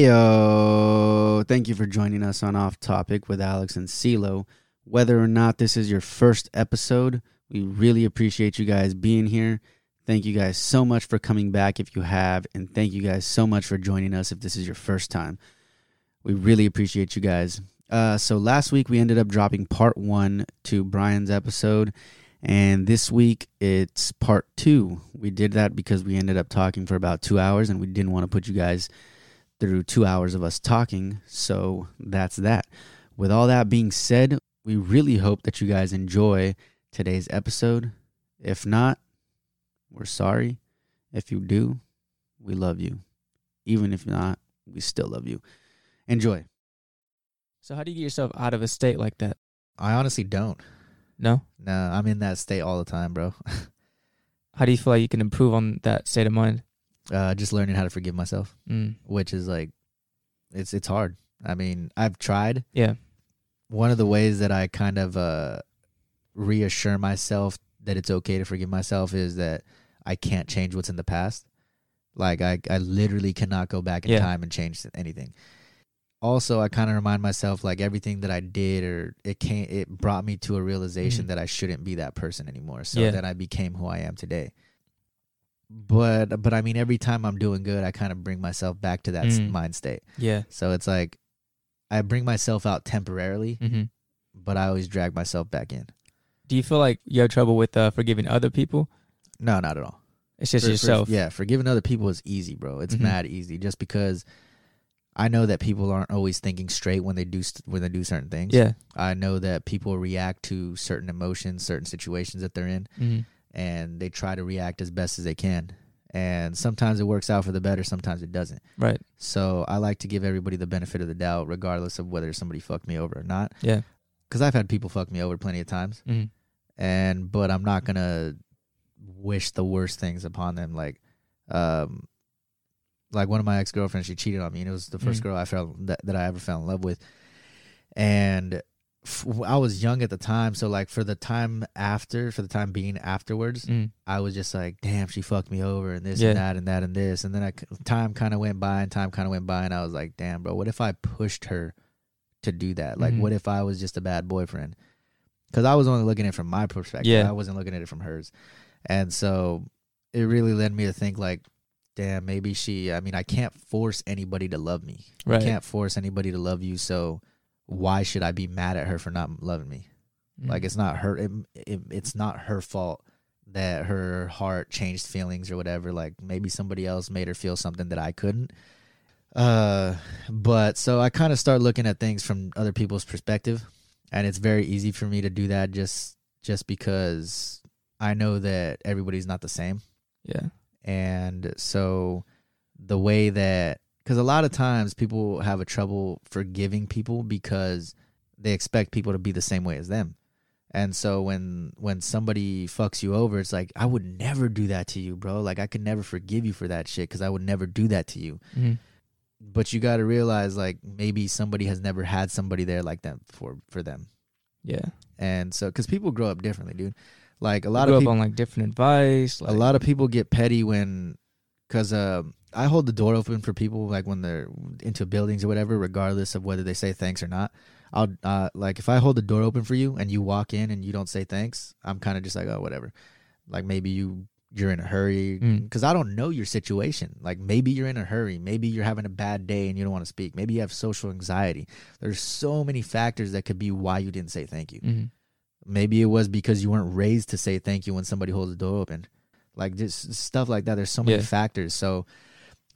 Heyo! Thank you for joining us on Off Topic with Alex and CeeLo. Whether or not this is your first episode, we really appreciate you guys being here. Thank you guys so much for coming back if you have, and thank you guys so much for joining us if this is your first time. We really appreciate you guys. Uh, so last week we ended up dropping part one to Brian's episode, and this week it's part two. We did that because we ended up talking for about two hours, and we didn't want to put you guys through two hours of us talking. So that's that. With all that being said, we really hope that you guys enjoy today's episode. If not, we're sorry. If you do, we love you. Even if not, we still love you. Enjoy. So how do you get yourself out of a state like that? I honestly don't. No. No, I'm in that state all the time, bro. How do you feel like you can improve on that state of mind? Uh, just learning how to forgive myself, Mm. which is like, it's it's hard. I mean, I've tried. Yeah. One of the ways that I kind of uh, reassure myself that it's okay to forgive myself is that I can't change what's in the past. Like I, I literally cannot go back in Yeah. time and change anything. Also, I kind of remind myself like everything that I did or it came, it brought me to a realization Mhm. that I shouldn't be that person anymore. So Yeah. that I became who I am today. But but I mean, every time I'm doing good, I kind of bring myself back to that Mm. mind state. Yeah. So it's like I bring myself out temporarily, hmm but I always drag myself back in. Do you feel like you have trouble with uh, forgiving other people? No, not at all. It's just For- for- yourself. yeah, forgiving other people is easy, bro. It's Mhm. mad easy just because I know that people aren't always thinking straight when they do st- when they do certain things. Yeah. I know that people react to certain emotions, certain situations that they're in, hmm and they try to react as best as they can. And sometimes it works out for the better, sometimes it doesn't. Right. So I like to give everybody the benefit of the doubt, regardless of whether somebody fucked me over or not. Yeah. Because I've had people fuck me over plenty of times, hmm and but I'm not gonna wish the worst things upon them. Like, um, like one of my ex girlfriends, she cheated on me, and it was the first Mhm. girl I felt that, that I ever fell in love with, and I was young at the time, so like for the time after, for the time being afterwards, mm I was just like, damn, she fucked me over and this Yeah. and that and that and this. And then I, time kind of went by and time kind of went by. And I was like, damn, bro, what if I pushed her to do that? Like, Mhm. what if I was just a bad boyfriend? Because I was only looking at it from my perspective. Yeah. I wasn't looking at it from hers. And so it really led me to think, like, damn, maybe she, I mean, I can't force anybody to love me. Right. I can't force anybody to love you. So why should I be mad at her for not loving me? Mhm. Like it's not her. It, it, it's not her fault that her heart changed feelings or whatever. Like maybe somebody else made her feel something that I couldn't. Uh, but so I kind of start looking at things from other people's perspective, and it's very easy for me to do that just just because I know that everybody's not the same, yeah. and so the way that because a lot of times people have a trouble forgiving people because they expect people to be the same way as them. And so when when somebody fucks you over, it's like I would never do that to you, bro. Like I could never forgive you for that shit because I would never do that to you. hmm But you got to realize, like maybe somebody has never had somebody there like that for for them, Yeah. and so because people grow up differently, dude. Like a lot of up people, on like different advice. Like, a lot of people get petty when because uh, i hold the door open for people like when they're into buildings or whatever regardless of whether they say thanks or not i'll uh, like if i hold the door open for you and you walk in and you don't say thanks i'm kind of just like oh whatever like maybe you you're in a hurry Mm. because i don't know your situation like maybe you're in a hurry maybe you're having a bad day and you don't want to speak maybe you have social anxiety there's so many factors that could be why you didn't say thank you Mhm. Maybe it was because you weren't raised to say thank you when somebody holds the door open. Like just stuff like that. There's so many Yeah. factors. So,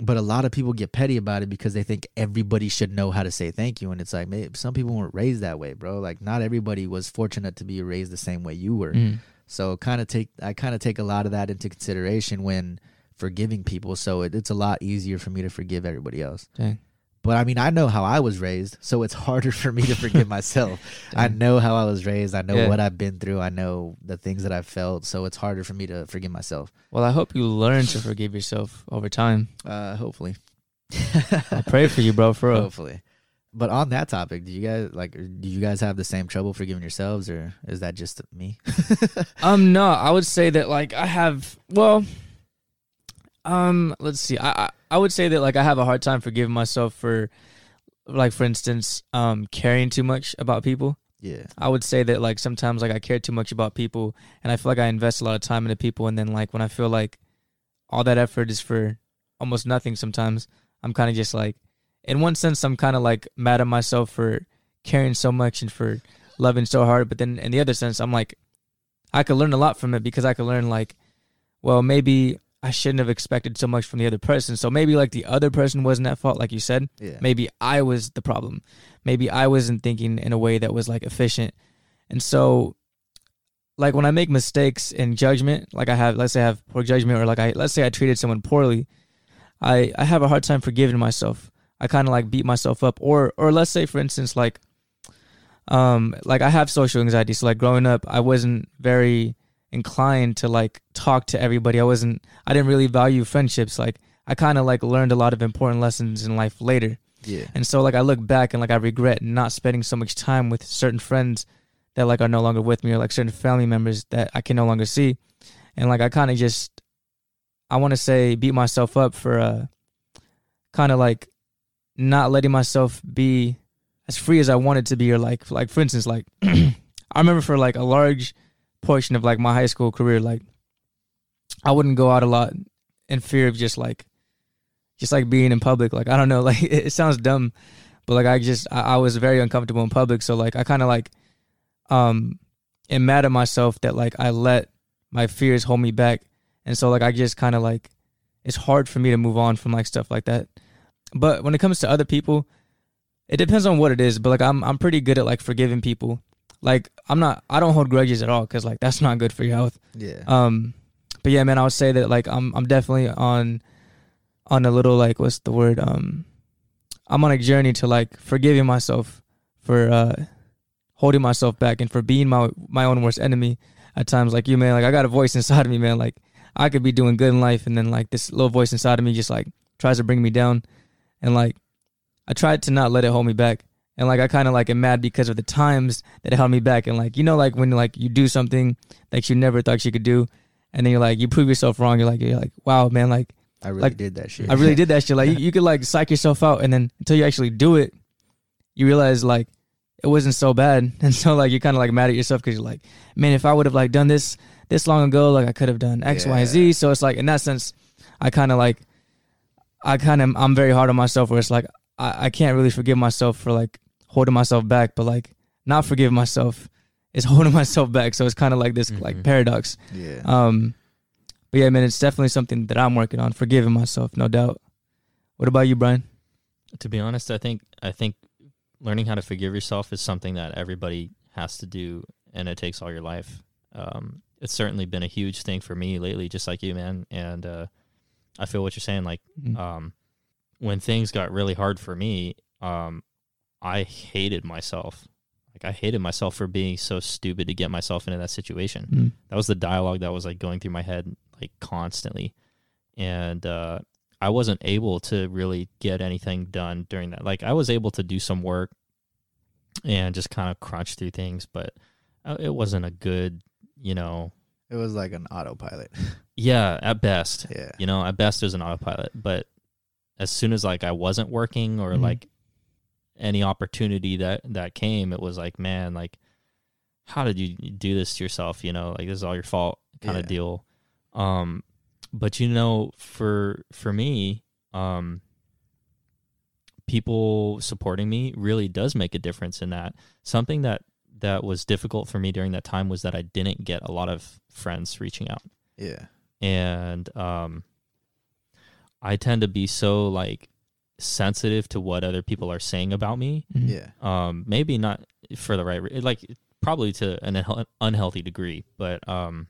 but a lot of people get petty about it because they think everybody should know how to say thank you. And it's like, maybe some people weren't raised that way, bro. Like not everybody was fortunate to be raised the same way you were. Mhm. So kind of take, I kind of take a lot of that into consideration when forgiving people. So it, it's a lot easier for me to forgive everybody else. Dang. But I mean, I know how I was raised, so it's harder for me to forgive myself. I know how I was raised. I know Yeah. what I've been through. I know the things that I've felt. So it's harder for me to forgive myself. Well, I hope you learn to forgive yourself over time. Uh, hopefully. I pray for you, bro. For real. hopefully. But on that topic, do you guys like? Do you guys have the same trouble forgiving yourselves, or is that just me? Um, no, I would say that like I have. Well, Um, let's see. I, I I would say that like I have a hard time forgiving myself for, like for instance, um, caring too much about people. Yeah. I would say that like sometimes like I care too much about people, and I feel like I invest a lot of time into people, and then like when I feel like all that effort is for almost nothing, sometimes I'm kind of just like, in one sense, I'm kind of like mad at myself for caring so much and for loving so hard, but then in the other sense, I'm like, I could learn a lot from it because I could learn like, well, maybe I shouldn't have expected so much from the other person. So maybe like the other person wasn't at fault, like you said. Yeah. Maybe I was the problem. Maybe I wasn't thinking in a way that was like efficient. And so like when I make mistakes in judgment, like I have let's say I have poor judgment or like I let's say I treated someone poorly, I I have a hard time forgiving myself. I kind of like beat myself up or or let's say for instance like um like I have social anxiety. So like growing up, I wasn't very inclined to like talk to everybody. I wasn't I didn't really value friendships. Like I kind of like learned a lot of important lessons in life later. Yeah. And so like I look back and like I regret not spending so much time with certain friends that like are no longer with me or like certain family members that I can no longer see. And like I kind of just I want to say beat myself up for uh kind of like not letting myself be as free as I wanted to be or like like for instance like I remember for like a large portion of like my high school career like I wouldn't go out a lot in fear of just like just like being in public. Like I don't know like it, sounds dumb but like I just I, I was very uncomfortable in public. So like I kind of like um am mad at myself that like I let my fears hold me back. And so like I just kind of like it's hard for me to move on from like stuff like that. But when it comes to other people it depends on what it is. But like I'm I'm pretty good at like forgiving people like I'm not I don't hold grudges at all cuz like that's not good for your health. Yeah. um but yeah man I would say that like I'm I'm definitely on on a little like what's the word um I'm on a journey to like forgiving myself for uh holding myself back and for being my my own worst enemy at times. Like you man like I got a voice inside of me man. Like I could be doing good in life and then like this little voice inside of me just like tries to bring me down. And like I tried to not let it hold me back and like I kind of like am mad because of the times that held me back and like you know like when like you do something that you never thought you could do and then you're like you prove yourself wrong you're like you're like wow man like I really like, did that shit. I really did that shit. Like you, you could like psych yourself out, and then until you actually do it, you realize like it wasn't so bad, and so like you're kind of like mad at yourself because you're like, man, if I would have like done this this long ago, like I could have done X, Y, and Z. So it's like in that sense, I kind of like, I kind of I'm very hard on myself where it's like I, I can't really forgive myself for like holding myself back, but like not forgive myself is holding myself back. So it's kind of like this like Mhm. paradox. Yeah. Um, but yeah, man, it's definitely something that I'm working on, forgiving myself, no doubt. What about you, Brian? To be honest, I think I think learning how to forgive yourself is something that everybody has to do, and it takes all your life. Um, it's certainly been a huge thing for me lately, just like you, man. And uh, I feel what you're saying. Like Mhm. um, when things got really hard for me, um, I hated myself. Like I hated myself for being so stupid to get myself into that situation. Mm. That was the dialogue that was like going through my head like constantly, and uh, I wasn't able to really get anything done during that. Like I was able to do some work and just kind of crunch through things, but uh, it wasn't a good, you know. It was like an autopilot. Yeah, at best, Yeah. you know, at best it was an autopilot. But as soon as like I wasn't working or Mhm. like any opportunity that that came, it was like, man, like how did you do this to yourself? You know, like this is all your fault kind Yeah. of deal. Um, but you know, for for me, um, people supporting me really does make a difference in that. Something that that was difficult for me during that time was that I didn't get a lot of friends reaching out Yeah. and um I tend to be so like sensitive to what other people are saying about me. Mhm. Yeah. Um maybe not for the right re- like probably to an unhe- unhealthy degree, but um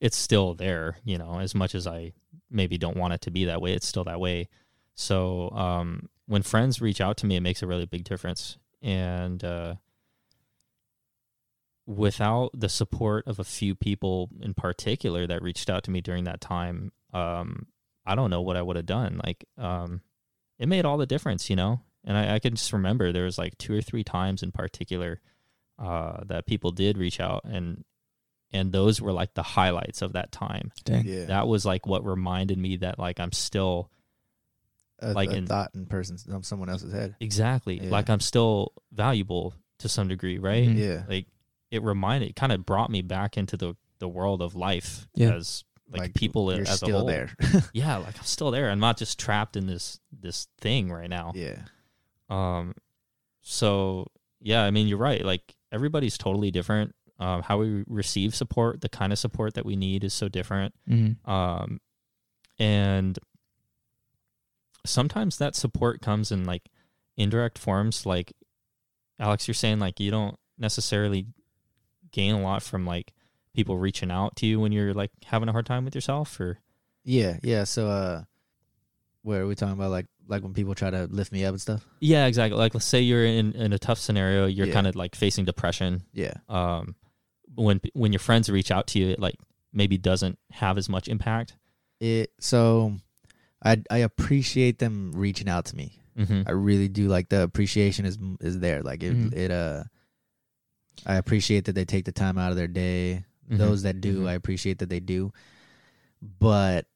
it's still there, you know, as much as I maybe don't want it to be that way, it's still that way. So um when friends reach out to me it makes a really big difference and uh without the support of a few people in particular that reached out to me during that time, um, I don't know what I would have done. Like, um, it made all the difference, you know. And I, I can just remember there was like two or three times in particular uh, that people did reach out, and and those were like the highlights of that time. Dang. Yeah. That was like what reminded me that like I'm still a, like a in- thought in person on someone else's head. exactly Yeah. like I'm still valuable to some degree, right? Mhm. Yeah. Like it reminded, it kind of brought me back into the the world of life Yeah. as like, people you're as still a whole. there. Yeah, like I'm still there. I'm not just trapped in this this thing right now. yeah. Um, so yeah, I mean, you're right. Like everybody's totally different. Um, how we receive support, the kind of support that we need is so different. Mm-hmm. Um, and sometimes that support comes in like indirect forms. Like Alex, you're saying like you don't necessarily gain a lot from like people reaching out to you when you're like having a hard time with yourself or Yeah, yeah. So uh where are we talking about like like when people try to lift me up and stuff? yeah exactly like let's say you're in in a tough scenario you're Yeah. kind of like facing depression Yeah. um when when your friends reach out to you it like maybe doesn't have as much impact It so I I appreciate them reaching out to me. mm-hmm. I really do like the appreciation is is there. Like it Mhm. it uh I appreciate that they take the time out of their day. Mhm. Those that do, Mhm. I appreciate that they do. But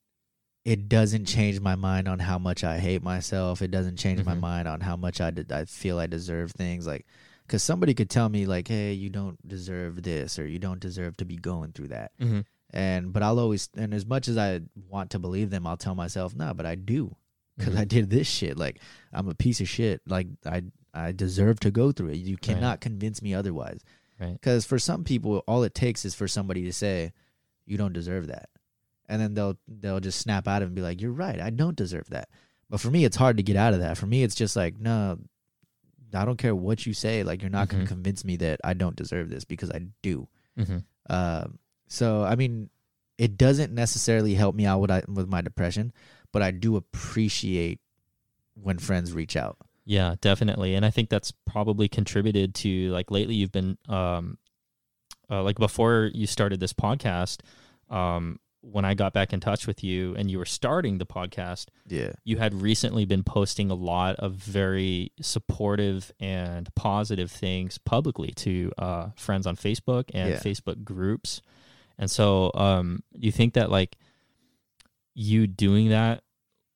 it doesn't change my mind on how much I hate myself. It doesn't change my Mhm. mind on how much I did, I feel I deserve things like cuz somebody could tell me like, "Hey, you don't deserve this or you don't deserve to be going through that." Mm-hmm. And but I'll always and as much as I want to believe them, I'll tell myself, "No, but I do." because. I did this shit. Like I'm a piece of shit. Like I I deserve to go through it. You cannot convince me otherwise. Right. Because for some people, all it takes is for somebody to say, "You don't deserve that," and then they'll they'll just snap out of it and be like, "You're right. I don't deserve that." But for me, it's hard to get out of that. For me, it's just like, no, I don't care what you say. Like you're not going Mhm. to convince me that I don't deserve this because I do. Mm-hmm. Um, so I mean, it doesn't necessarily help me out with I, with my depression, but I do appreciate when friends reach out. Yeah, definitely. And I think that's probably contributed to like lately you've been um uh, like before you started this podcast, um when I got back in touch with you and you were starting the podcast, Yeah, you had recently been posting a lot of very supportive and positive things publicly to uh friends on Facebook and Yeah. Facebook groups. And so um you think that like you doing that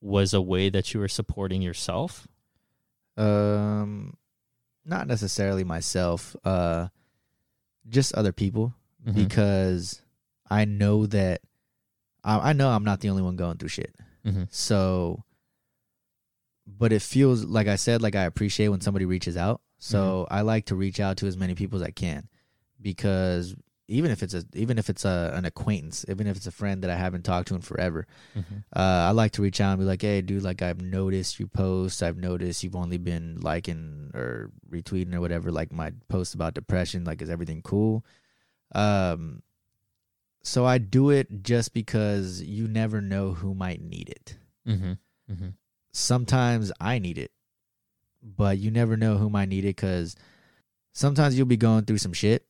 was a way that you were supporting yourself? Um, not necessarily myself. Uh, just other people Mhm. because I know that I, I know I'm not the only one going through shit. Mhm. So, but it feels like I said, like I appreciate when somebody reaches out. So I like to reach out to as many people as I can, because even if it's a even if it's a an acquaintance, even if it's a friend that I haven't talked to in forever, Mhm. uh, I like to reach out and be like, "Hey, dude, like I've noticed you post. I've noticed you've only been liking or retweeting or whatever, like my post about depression. Like, is everything cool?" Um, so I do it just because you never know who might need it. Mhm. Mhm. Sometimes I need it, but you never know who might need it because sometimes you'll be going through some shit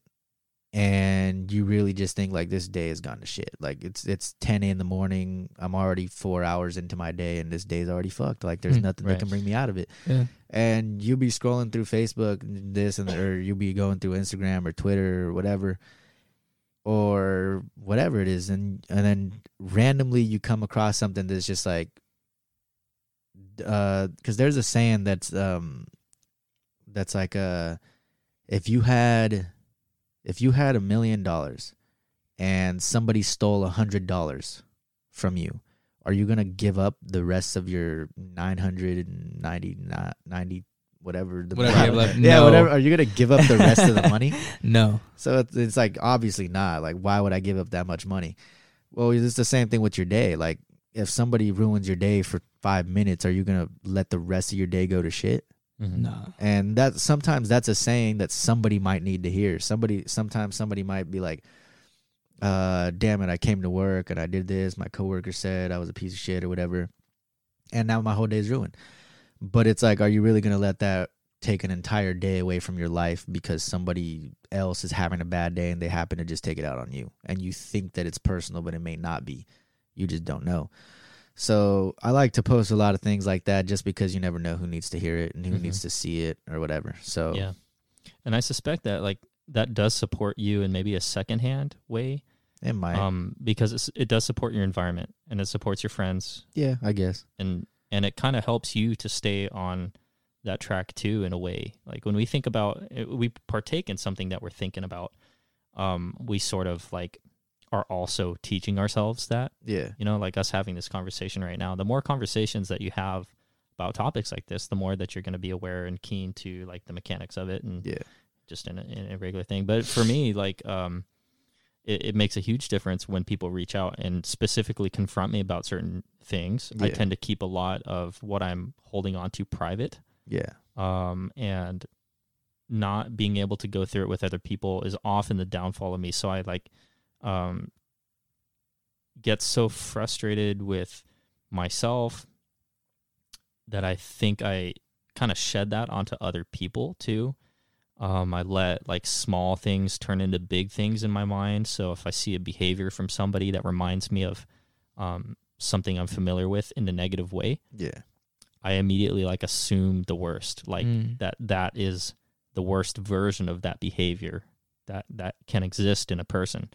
and you really just think like this day has gone to shit. Like it's it's ten in the morning. I'm already four hours into my day, and this day's already fucked. Like there's Hmm, nothing right. that can bring me out of it. Yeah. And you'll be scrolling through Facebook, this and or you'll be going through Instagram or Twitter or whatever, or whatever it is, and and then randomly you come across something that's just like, uh, because there's a saying that's um, that's like uh, if you had if you had a million dollars and somebody stole a hundred dollars from you, are you gonna give up the rest of your nine hundred and ninety ninety whatever the Whatever you have left. yeah whatever are you gonna give up the rest of the money? No. So it's, it's like obviously not. Like why would I give up that much money? Well, it's the same thing with your day. Like if somebody ruins your day for five minutes, are you gonna let the rest of your day go to shit? Mhm. No. And that sometimes that's a saying that somebody might need to hear. Somebody sometimes somebody might be like, uh, damn it, I came to work and I did this. My coworker said I was a piece of shit or whatever. And now my whole day's ruined. But it's like, are you really gonna let that take an entire day away from your life because somebody else is having a bad day and they happen to just take it out on you and you think that it's personal but it may not be. You just don't know. So I like to post a lot of things like that just because you never know who needs to hear it and who Mhm. needs to see it or whatever. So Yeah. And I suspect that like that does support you in maybe a secondhand way, It might. um, because it's, it does support your environment and it supports your friends yeah, I guess. and and it kind of helps you to stay on that track too in a way like when we think about it, we partake in something that we're thinking about um we sort of like are also teaching ourselves that Yeah. you know like us having this conversation right now the more conversations that you have about topics like this the more that you're going to be aware and keen to like the mechanics of it and Yeah. just in a, in a regular thing but for me like um it, it makes a huge difference when people reach out and specifically confront me about certain things i tend to keep a lot of what i'm holding on to private Yeah. um, and not being able to go through it with other people is often the downfall of me. So I like um, get so frustrated with myself that I think I kind of shed that onto other people too. Um, I let like small things turn into big things in my mind. So if I see a behavior from somebody that reminds me of um, something I'm familiar with in a negative way, Yeah. I immediately like assume the worst, like Mm. that that is the worst version of that behavior that that can exist in a person,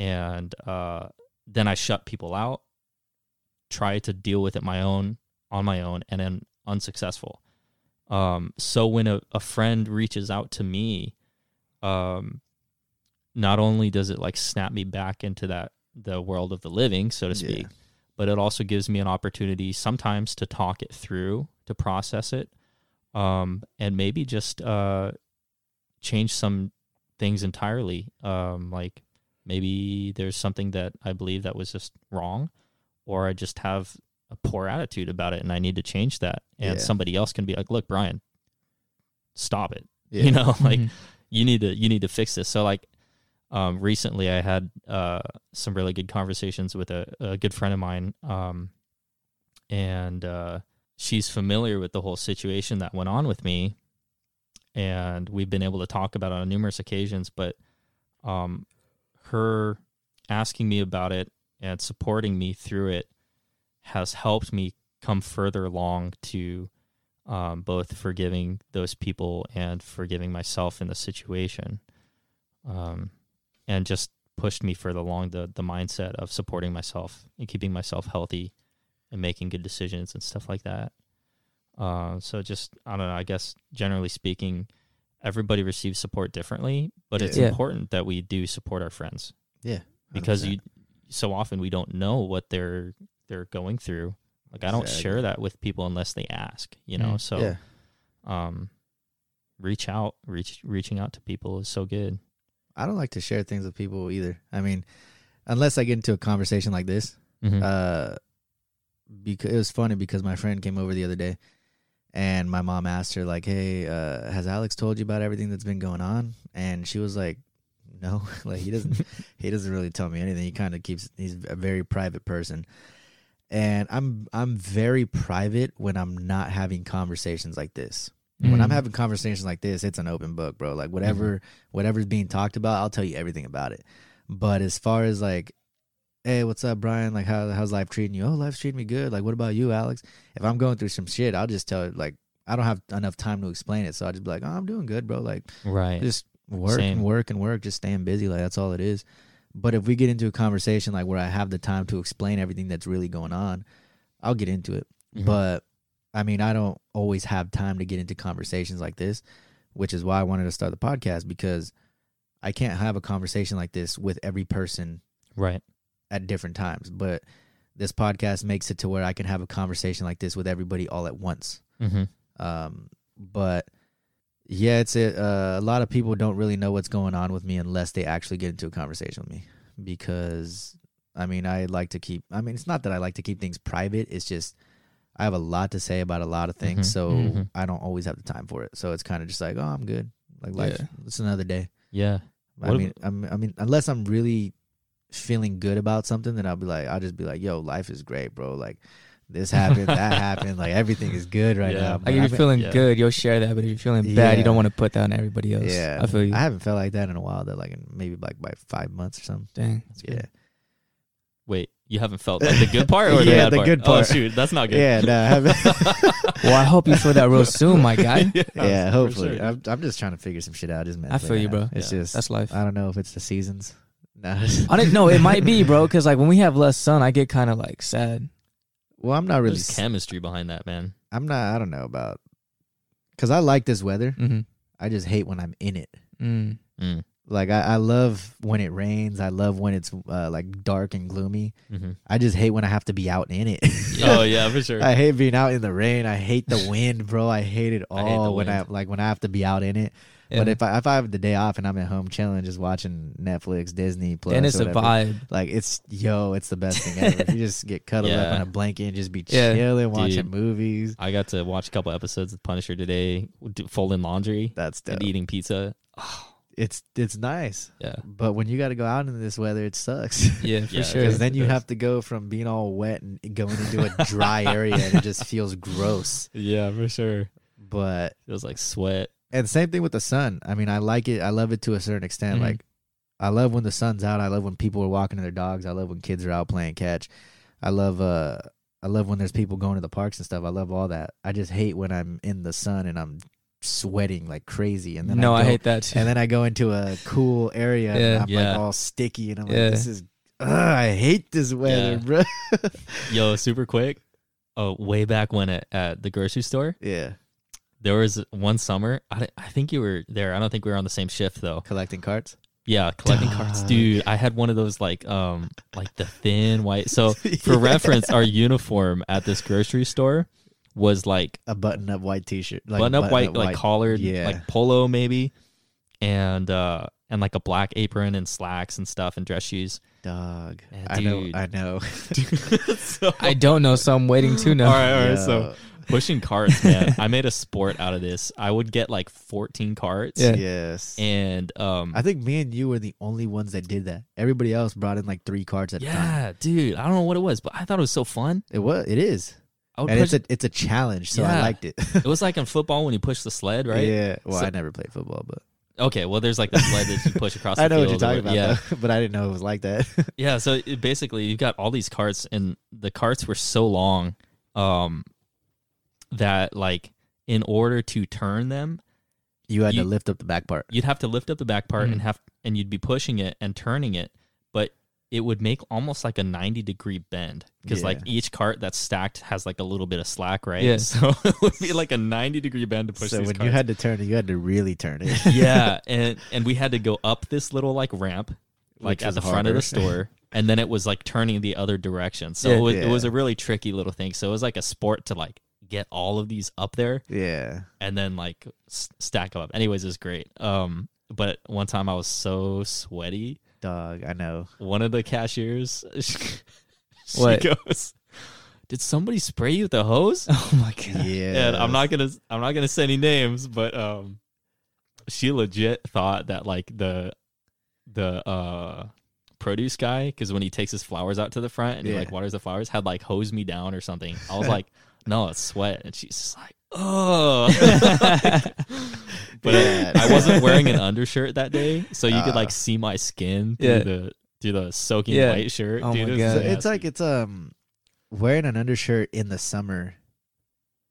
and uh, then I shut people out, try to deal with it my own on my own, and then unsuccessful. Um, so when a, a friend reaches out to me, um, not only does it like snap me back into that the world of the living, so to Yeah. speak, but it also gives me an opportunity sometimes to talk it through, to process it, um, and maybe just uh, change some things entirely. Um, like maybe there's something that I believe that was just wrong, or I just have a poor attitude about it and I need to change that. And Yeah. somebody else can be like, "Look, Brian, stop it." Yeah. You know, like Mhm. you need to you need to fix this. So like um recently I had uh some really good conversations with a, a good friend of mine um and uh she's familiar with the whole situation that went on with me and we've been able to talk about it on numerous occasions but um her asking me about it and supporting me through it has helped me come further along to um, both forgiving those people and forgiving myself in the situation, um, and just pushed me further along the the mindset of supporting myself and keeping myself healthy and making good decisions and stuff like that. Uh, so just I don't know. I guess generally speaking, everybody receives support differently, but it's Yeah. important that we do support our friends Yeah. because 100%. you so often we don't know what they're they're going through. Like I don't Exactly. share that with people unless they ask, you know. Mm. So yeah. um reach out, reach reaching out to people is so good. I don't like to share things with people either. I mean, unless I get into a conversation like this. Mhm. Uh, because it was funny because my friend came over the other day, and my mom asked her like, "Hey, uh, has Alex told you about everything that's been going on?" And she was like, "No, like he doesn't. he doesn't really tell me anything. He kind of keeps. He's a very private person." And I'm I'm very private when I'm not having conversations like this. When I'm Mm. having conversations like this, it's an open book, bro. Like whatever whatever's being talked about, I'll tell you everything about it. But as far as like, hey, what's up, Brian? Like how how's life treating you? Oh, life's treating me good. Like what about you, Alex? If I'm going through some shit, I'll just tell it like I don't have enough time to explain it. So I'll just be like, Oh, I'm doing good, bro. Like right. just work Same. and work and work, just staying busy. Like that's all it is. But if we get into a conversation like where I have the time to explain everything that's really going on, I'll get into it. Mhm. But I mean, I don't always have time to get into conversations like this, which is why I wanted to start the podcast because I can't have a conversation like this with every person right. At different times. But this podcast makes it to where I can have a conversation like this with everybody all at once. hmm Um, but yeah, it's a, uh, a lot of people don't really know what's going on with me unless they actually get into a conversation with me. Because I mean, I like to keep. I mean, it's not that I like to keep things private. It's just I have a lot to say about a lot of things, Mhm, so mhm. I don't always have the time for it. So it's kind of just like, oh, I'm good. Like life, Yeah. it's another day. Yeah. I What mean, I'm, I mean, unless I'm really feeling good about something, then I'll be like, I'll just be like, yo, life is great, bro. Like this happened, that happened, like everything is good right Yeah. now. Like, But Like if I've you're been- feeling yeah. good, you'll share that. But if you're feeling bad, you don't want to put that on everybody else. Yeah, I feel you. I haven't felt like that in a while. That like in maybe like by five months or something. Dang. That's good. Yeah, Wait, You haven't felt like the good part or the Yeah, bad the part? good Oh shoot, that's not good. Yeah, no, I haven't. Well, I hope you feel that real soon, my guy. yeah, for hopefully. sure. I'm, I'm just trying to figure some shit out. Just I feel you, bro. It's Yeah, just That's life. I don't know if it's the seasons. No. I didn't know it might be, bro. Because like when we have less sun, I get kind of like sad. well, I'm not really. There's chemistry behind that, man. I'm not. I don't know about. Because I like this weather. Mm-hmm. I just hate when I'm in it. Mm. Mm. Like I, I love when it rains. I love when it's uh, like dark and gloomy. hmm I just hate when I have to be out in it. Oh yeah, for sure. I hate being out in the rain. I hate the wind, bro. I hate it all I hate when I like when I have to be out in it. Yeah. But if I if I have the day off and I'm at home chilling, just watching Netflix, Disney and it's or a whatever, vibe. Like it's yo, it's the best thing ever. you just get cuddled up in a blanket and just be Yeah. chilling, watching Dude. movies. I got to watch a couple episodes of Punisher today, folding laundry That's dope. and eating pizza. It's it's nice, Yeah, but when you got to go out in this weather, it sucks. Yeah, for Yeah, sure. Because then you have to go from being all wet and going into a dry area, and it just feels gross. yeah, for sure. But Feels like sweat. and same thing with the sun. I mean, I like it. I love it to a certain extent. Mhm. Like, I love when the sun's out. I love when people are walking their dogs. I love when kids are out playing catch. I love uh, I love when there's people going to the parks and stuff. I love all that. I just hate when I'm in the sun and I'm sweating like crazy. And then no, I, I, hate that too. And then I go into a cool area Yeah. and I'm Yeah. like all sticky and I'm Yeah. like, this is. Ugh, I hate this weather, Yeah. bro. Yo, super quick. Oh, way back when at, at the grocery store, yeah, there was one summer. I, I think you were there. I don't think we were on the same shift though. collecting carts. Yeah, collecting carts, Dog. dude. I had one of those like um like the thin white. So for Yeah. reference, our uniform at this grocery store was like A button-up white T-shirt, like button up button-up white, like collared, Yeah. like polo maybe, and uh and like a black apron and slacks and stuff and dress shoes. dog. Yeah, I know. I know. so, I don't know, so I'm waiting to know. all right, all right. Yo. So pushing carts, man. I made a sport out of this. I would get like 14 carts. Yeah. yes. And um I think me and you were the only ones that did that. Everybody else brought in like three carts at a time. yeah, dude, I don't know what it was, but I thought it was so fun. It was. It is, I would and push it's a it's a challenge. So I liked it. it was like in football when you push the sled, right? Yeah. Well, So- I never played football, but Okay, well there's like the sled that you push across the I know what you're talking about. Yeah. though, but I didn't know it was like that. Yeah, so it, basically you've got all these carts and the carts were so long um that like in order to turn them, you had You- to lift up the back part. you'd have to lift up the back part Mhm. and have and you'd be pushing it and turning it, but it would make almost like a 90 degree bend because like each cart that's stacked has like a little bit of slack, right? Yeah. So it would be like a 90 degree bend to push So when you had to turn it, you had to really turn it. yeah, and and we had to go up this little like ramp, like Which at the front of the store, and then it was like turning the other direction. So Yeah. it, was, it was a really tricky little thing. So it was like a sport to like get all of these up there yeah. and then like s- stack them up. Anyways, it's great. Um, but one time I was so sweaty. Dog. I know. One of the cashiers, she What? goes, "Did somebody spray you with a hose?" Oh my god. Yeah. and I'm not gonna I'm not gonna say any names, but um, she legit thought that like the the uh produce guy because when he takes his flowers out to the front and he Yeah. like waters the flowers had like hosed me down or something. I was like, no, it's sweat, and she's just like, oh. but Yeah. I wasn't wearing an undershirt that day, so you could Uh. like see my skin through Yeah. the through the soaking Yeah. white shirt. Oh dude. my It was God. So it's nasty. like it's um wearing an undershirt in the summer.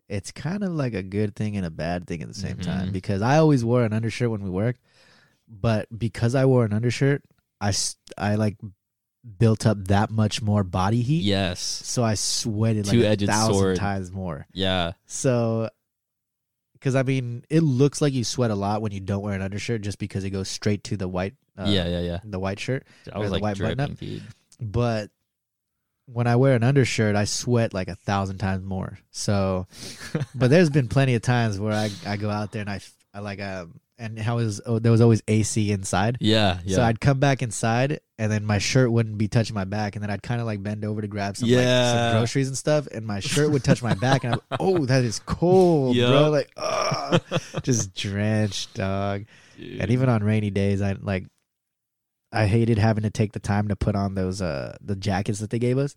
It's kind of like a good thing and a bad thing at the same time Mhm. because I always wore an undershirt when we worked, but because I wore an undershirt, I s- I like built up that much more body heat. yes, So I sweated like a Two-edged thousand sword. times more. yeah, So, because I mean, it looks like you sweat a lot when you don't wear an undershirt, just because it goes straight to the white, uh, yeah, yeah, yeah. the white shirt. I was the like white dripping, dude. But when I wear an undershirt, I sweat like a thousand times more. So, but there's been plenty of times where I, I go out there and I I like um and how is oh, there was always AC inside. Yeah, yeah. So I'd come back inside, and then my shirt wouldn't be touching my back, and then I'd kind of like bend over to grab some, like, Yeah. some groceries and stuff, and my shirt would touch my back, and I'm oh that is cold, bro, like ah, just drenched, dog. Dude. And even on rainy days, I like I hated having to take the time to put on those uh the jackets that they gave us.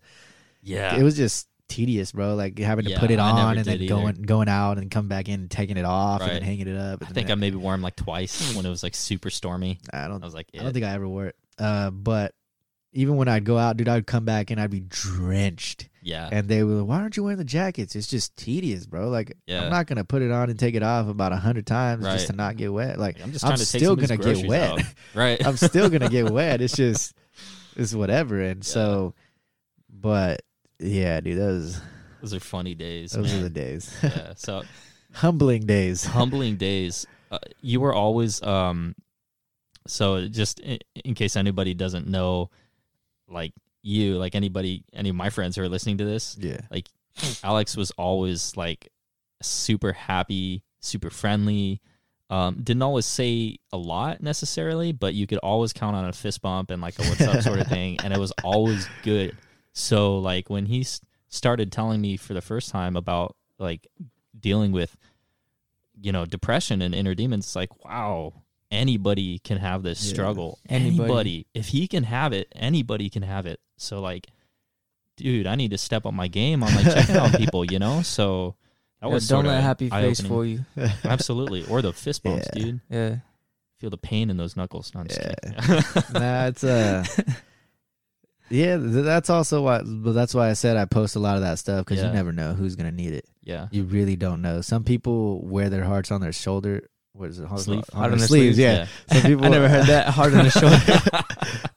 yeah, It was just tedious, bro. Like having to Yeah, put it I never on and then did either. going going out and come back in and taking it off and then Right. hanging it up. I and think I then, maybe wore them like twice when it was like super stormy. I don't I was like, I don't think I ever wore it. Uh, but even when I'd go out, dude, I'd come back and I'd be drenched. Yeah. And they were like, "Why aren't you wearing the jackets? It's just tedious, bro. Like, Yeah. I'm not gonna put it on and take it off about a hundred times just Right. to not get wet. Like, I'm just I'm trying to take still some of these gonna get groceries wet. out. Right. I'm still gonna get wet. It's just, it's whatever. And so, but yeah, dude, those Those are funny days. those man. are the days, yeah. So humbling days. humbling days. Uh, you were always um. So just in, in case anybody doesn't know, like you, like anybody, any of my friends who are listening to this, Yeah, like Alex was always like super happy, super friendly. Um, didn't always say a lot necessarily, but you could always count on a fist bump and like a what's up sort of thing, and it was always good. So like when he s- started telling me for the first time about like dealing with, you know, depression and inner demons, it's like wow, anybody can have this Yeah. struggle. Anybody. anybody, if he can have it, anybody can have it. So like dude, I need to step up my game on like checking on people, you know? So that Yeah, was don't let happy face fool you. Absolutely. Or the fist bumps, Yeah. dude. Yeah. Feel the pain in those knuckles. No, I'm Yeah. nah, it's uh, yeah, th- that's also why. But that's why I said I post a lot of that stuff because Yeah. you never know who's gonna need it. yeah. You really don't know. Some people wear their hearts on their shoulder. What is it? Hard- Sleeve. On, Hard their on their sleeves. Yeah. Some people. I never heard that hard on the shoulder.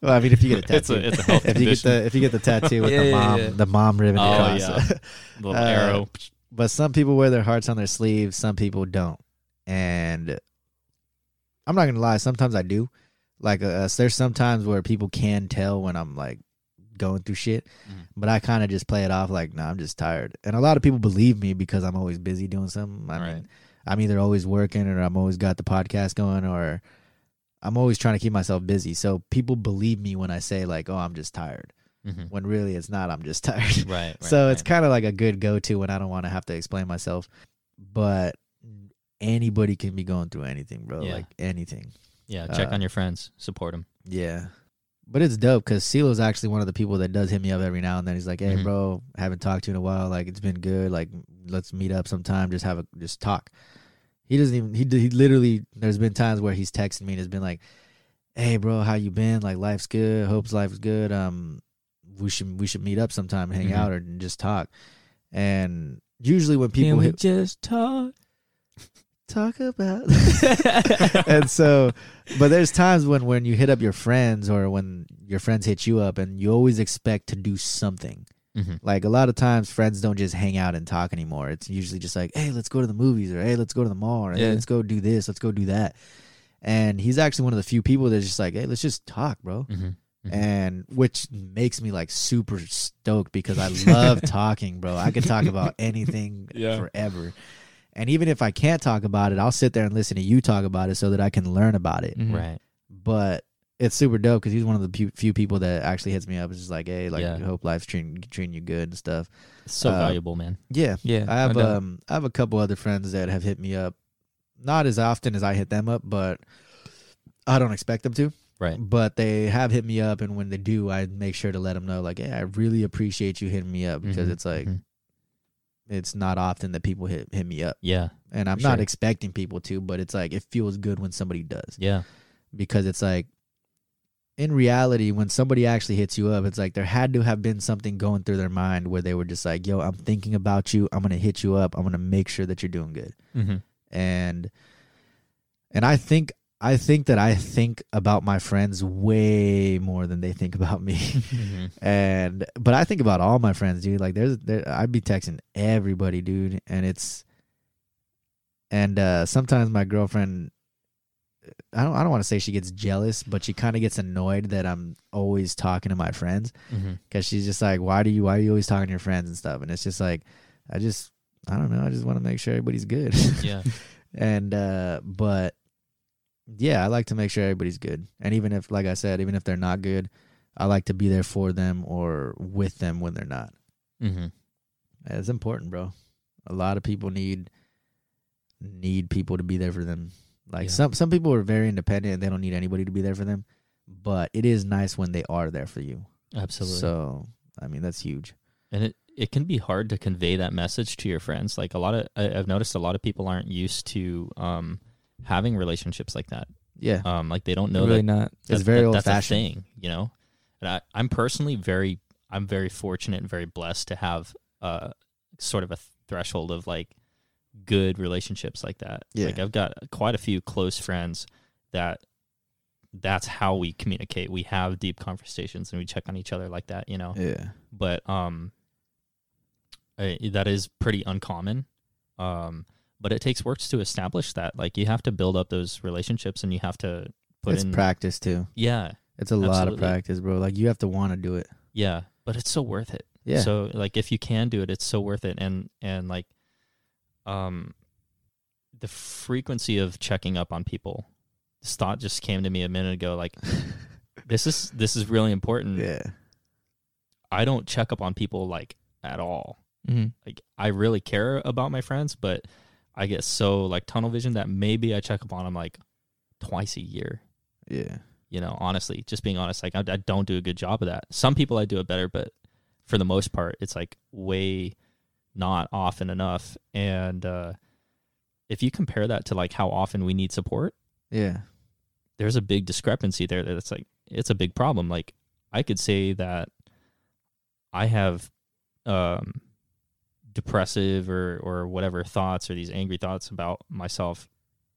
well, I mean, if you get a tattoo, It's a- it's a health if you get the if you get the tattoo with Yeah, the yeah, mom, yeah. the mom ribbon Oh, across. yeah. Little Uh, arrow. but some people wear their hearts on their sleeves. Some people don't. And I'm not gonna lie. Sometimes I do. Like, uh, there's sometimes where people can tell when I'm like going through shit, Mhm. but I kind of just play it off like, nah, I'm just tired. And a lot of people believe me because I'm always busy doing something. I Right. mean, I'm either always working or I'm always got the podcast going or I'm always trying to keep myself busy. So people believe me when I say like, oh, I'm just tired. Mhm. When really it's not. I'm just tired. Right, right. so it's kind of like a good go to when I don't want to have to explain myself. But anybody can be going through anything, bro. Yeah. Like anything. yeah. Check uh, on your friends. Support them. Yeah. But it's dope because CeeLo's actually one of the people that does hit me up every now and then. He's like, "Hey, Mhm. bro, haven't talked to you in a while. Like, it's been good. Like, let's meet up sometime. Just have a just talk." He doesn't even. He he literally. There's been times where he's texted me and has been like, "Hey, bro, how you been? Like, life's good. Hope's life's good. Um, we should we should meet up sometime, hang Mhm. out, or and just talk." And usually when people we hit, just talk? Talk about and so but there's times when when you hit up your friends or when your friends hit you up and you always expect to do something Mm-hmm. like a lot of times friends don't just hang out and talk anymore it's usually just like hey let's go to the movies or hey let's go to the mall or hey Yeah. let's go do this let's go do that and he's actually one of the few people that's just like hey let's just talk bro Mm-hmm. and which makes me like super stoked because I love talking, bro. I could talk about anything Yeah. forever. And even if I can't talk about it, I'll sit there and listen to you talk about it so that I can learn about it. Mhm. Right. But it's super dope because he's one of the few, few people that actually hits me up. It's just like, hey, like, Yeah. hope life's treating treating you good and stuff. So Uh, valuable, man. Yeah, Yeah. I have no um I have a couple other friends that have hit me up, not as often as I hit them up, but I don't expect them to Right. but they have hit me up and when they do i make sure to let them know like hey i really appreciate you hitting me up because Mhm, it's like mhm. It's not often that people hit hit me up Yeah. and i'm not sure. expecting people to but it's like it feels good when somebody does Yeah. because it's like in reality when somebody actually hits you up it's like there had to have been something going through their mind where they were just like yo i'm thinking about you i'm gonna hit you up i'm gonna make sure that you're doing good Mm-hmm. and and I think I think that I think about my friends way more than they think about me. Mm-hmm. and but I think about all my friends, dude. Like there's there I'd be texting everybody, dude, and it's and uh sometimes my girlfriend I don't I don't want to say she gets jealous, but she kind of gets annoyed that I'm always talking to my friends Mm-hmm. cuz she's just like why do you why are you always talking to your friends and stuff? And it's just like I just I don't know, I just want to make sure everybody's good. Yeah. and uh but yeah i like to make sure everybody's good. And even if like i said even if they're not good i like to be there for them or with them when they're not. Mm-hmm. it's important bro. A lot of people need need people to be there for them. Like Yeah. some some people are very independent and they don't need anybody to be there for them but it is nice when they are there for you. Absolutely. so i mean that's huge. And it it can be hard to convey that message to your friends. Like a lot of I, i've noticed a lot of people aren't used to um having relationships like that yeah um like they don't know really that, not. It's that- very that that's a old-fashioned. thing you know And I, I'm personally very, I'm very fortunate and very blessed to have uh, sort of a threshold of like good relationships like that. Yeah. Like I've got quite a few close friends that that's how we communicate. We have deep conversations and we check on each other like that, you know. Yeah. But um, I, that is pretty uncommon. Um, but it takes work to establish that. Like you have to build up those relationships and you have to put it's in practice too. yeah, It's a lot of practice, bro. Like you have to want to do it. yeah. But it's so worth it. Yeah. So like if you can do it, it's so worth it. And and like, um, the frequency of checking up on people. This thought just came to me a minute ago. Like this is this is really important. yeah. I don't check up on people like at all. Mm-hmm. Like I really care about my friends, but I get so like tunnel vision that maybe I check up on them like twice a year. Yeah. You know, honestly, just being honest, like I, I don't do a good job of that. Some people I do it better, but for the most part, it's like way not often enough. And uh, if you compare that to like how often we need support, Yeah. there's a big discrepancy there. That's like it's a big problem. Like I could say that I have um, depressive or or whatever thoughts or these angry thoughts about myself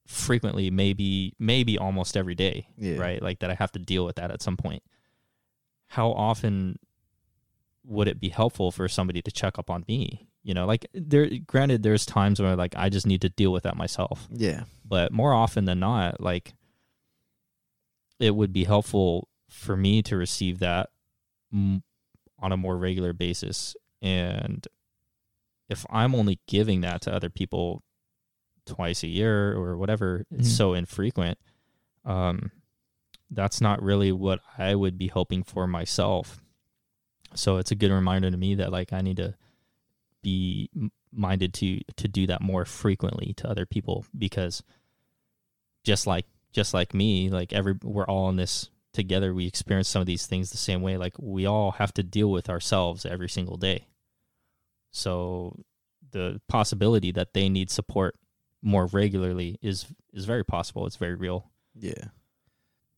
frequently, maybe maybe almost every day, Yeah. right? Like that I have to deal with that at some point. How often would it be helpful for somebody to check up on me? You know, like there. Granted, there's times where like I just need to deal with that myself Yeah. but more often than not like it would be helpful for me to receive that m- on a more regular basis and if i'm only giving that to other people twice a year or whatever it's Mhm. so infrequent um that's not really what i would be hoping for myself. So it's a good reminder to me that like i need to be minded to to do that more frequently to other people because just like just like me like every we're all in this together. We experience some of these things the same way. Like we all have to deal with ourselves every single day so the possibility that they need support more regularly is is very possible it's very real Yeah.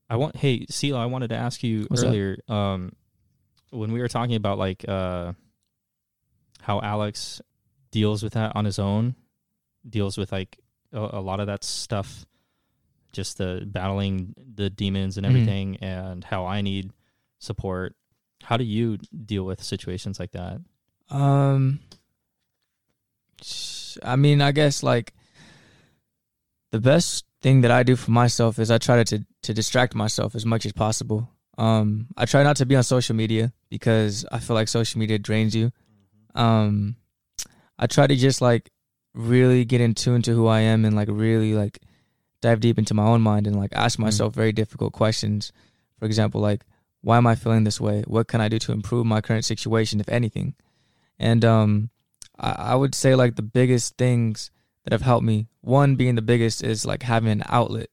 I want hey CeeLo, I wanted to ask you What's earlier um when we were talking about like uh how Alex deals with that on his own, deals with like a, a lot of that stuff just the battling the demons and Mhm. everything and how I need support. How do you deal with situations like that? Um, I mean, I guess like the best thing that I do for myself is I try to to distract myself as much as possible. Um, I try not to be on social media because I feel like social media drains you. Um, I try to just like really get in tune to who I am and like really like dive deep into my own mind and like ask myself very difficult questions. For example, like why am I feeling this way? What can I do to improve my current situation, if anything? And um, I, I would say like the biggest things that have helped me. One being the biggest is like having an outlet,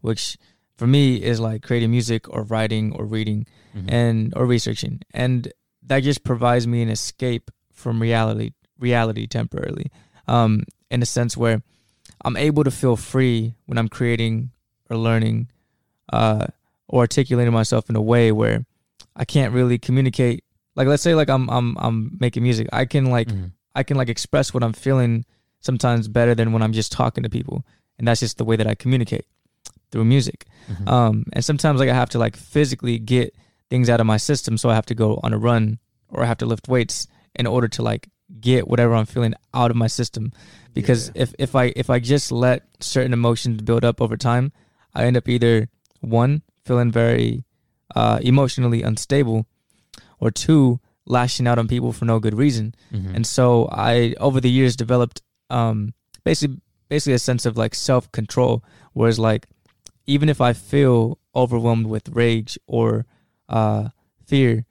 which for me is like creating music or writing or reading and or researching, and that just provides me an escape from reality reality temporarily. Um, in a sense where I'm able to feel free when I'm creating or learning, uh, or articulating myself in a way where I can't really communicate. Like let's say like I'm I'm I'm making music. I can like Mhm. I can like express what I'm feeling sometimes better than when I'm just talking to people. And that's just the way that I communicate through music. Mhm. Um, and sometimes like I have to like physically get things out of my system. So I have to go on a run or I have to lift weights in order to like get whatever I'm feeling out of my system. Because Yeah. if, if I if I just let certain emotions build up over time, I end up either one, feeling very uh, emotionally unstable, or two, lashing out on people for no good reason. Mhm. And so I over the years developed um basically basically a sense of like self control. Whereas like even if I feel overwhelmed with rage or uh fear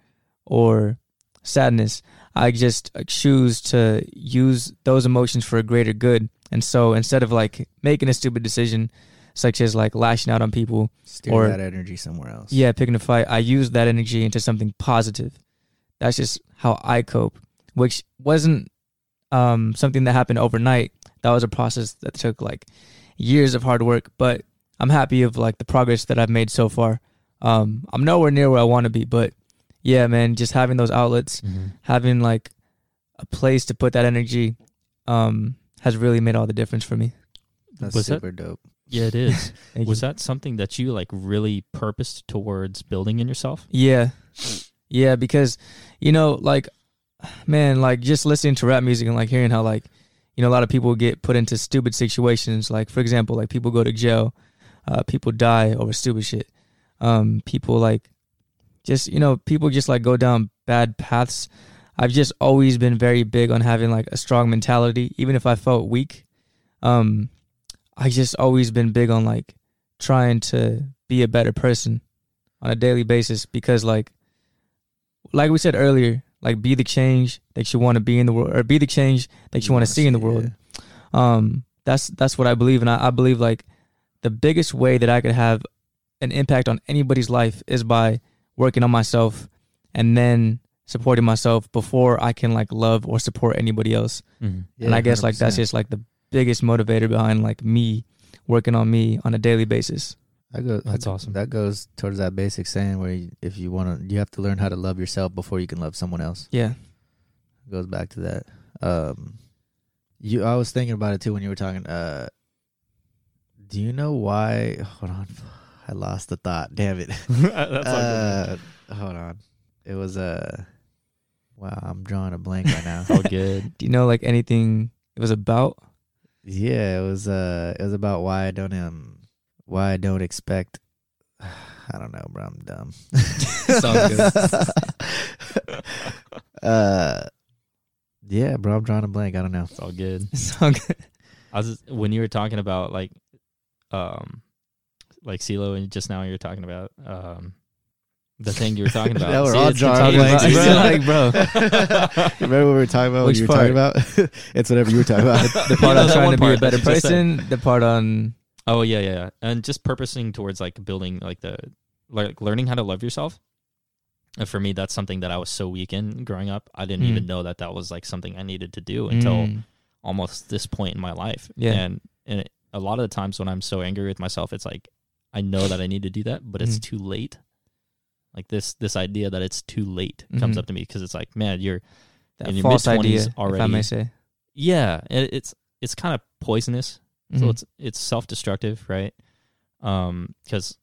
or sadness, I just uh, choose to use those emotions for a greater good. And so instead of like making a stupid decision such as like lashing out on people, Steer Or- that energy somewhere else. yeah, picking a fight, I use that energy into something positive. That's just how I cope, which wasn't um, something that happened overnight. That was a process that took like years of hard work, but I'm happy of like the progress that I've made so far. Um, I'm nowhere near where I want to be, but yeah, man, just having those outlets, having like a place to put that energy, um, has really made all the difference for me. That's Was that- super dope. Yeah, it is. Was that something that you like really purposed towards building in yourself? Yeah. Yeah, because you know, like man, like just listening to rap music and like hearing how like you know a lot of people get put into stupid situations. Like for example, like people go to jail, uh, people die over stupid shit. Um, people like just you know people just like go down bad paths. I've just always been very big on having like a strong mentality, even if I felt weak. Um, I just always been big on like trying to be a better person on a daily basis because like like we said earlier, like be the change that you want to be in the world or be the change that you want to see in the world. Um that's that's what I believe and I, I believe like the biggest way that I could have an impact on anybody's life is by working on myself and then supporting myself before I can like love or support anybody else. Mm-hmm. and I guess like that's just like the biggest motivator behind like me working on me on a daily basis. That goes. That's that, awesome. That goes towards that basic saying where you, if you want to, you have to learn how to love yourself before you can love someone else. Yeah. goes back to that. Um, you, I was thinking about it too when you were talking. Uh, do you know why? Hold on, I lost the thought. Damn it. That's uh, hold on. It was Uh, wow, I'm drawing a blank right now. all good. Do you know like anything it was about? Yeah, it was. Uh, it was about why I don't um, why I don't expect. I don't know, bro. I'm dumb. Sounds good. uh, yeah, bro. I'm drawing a blank. I don't know. It's all good. So good. I was just, when you were talking about like, um, like CeeLo, and just now you're talking about um, the thing you were talking about. Yeah, we're See, all it's drawing contagious, bro. like, bro, Remember what we were talking about? Which what you were talking about? it's whatever you were talking about. the part know on trying one to be a better that you just said. person, the part on Oh yeah, yeah, yeah, and just purposing towards like building like the like learning how to love yourself. And for me, that's something that I was so weak in growing up. I didn't Mm. even know that that was like something I needed to do until Mm. almost this point in my life. Yeah. And and it, a lot of the times when I'm so angry with myself, it's like I know that I need to do that, but it's Mhm. too late. Like this this idea that it's too late comes Mhm. up to me because it's like, man, you're that in your false idea, mid-twenties if I already. may say. yeah, it, it's it's kind of poisonous. So Mhm. it's it's self destructive, right? Um, because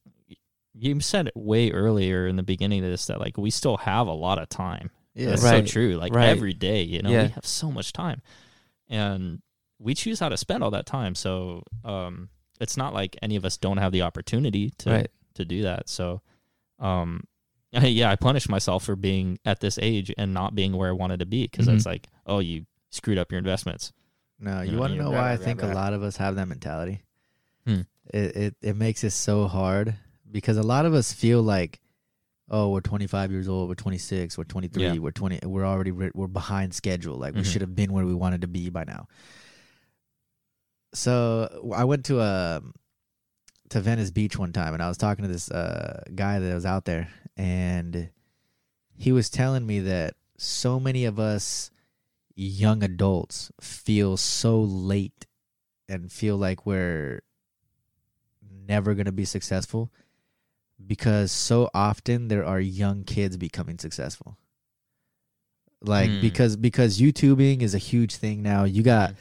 you said it way earlier in the beginning of this that like we still have a lot of time. yeah, That's Right. so true. Like Right. every day, you know, Yeah. we have so much time, and we choose how to spend all that time. So, um, it's not like any of us don't have the opportunity to right. to do that. So, um, yeah, I punish myself for being at this age and not being where I wanted to be because Mhm. it's like, oh, you screwed up your investments. No, You you know, want to know why I think a lot of us have that mentality. Hmm. It, it it makes it so hard because a lot of us feel like, oh, we're 25 years old, we're 26, we're 23, Yeah. we're 20, we're already re- we're behind schedule. Like we Mhm. should have been where we wanted to be by now. So I went to a to Venice Beach one time, and I was talking to this uh, guy that was out there, and he was telling me that so many of us young adults feel so late and feel like we're never going to be successful because so often there are young kids becoming successful. Like Hmm. because because youtubing is a huge thing now. You got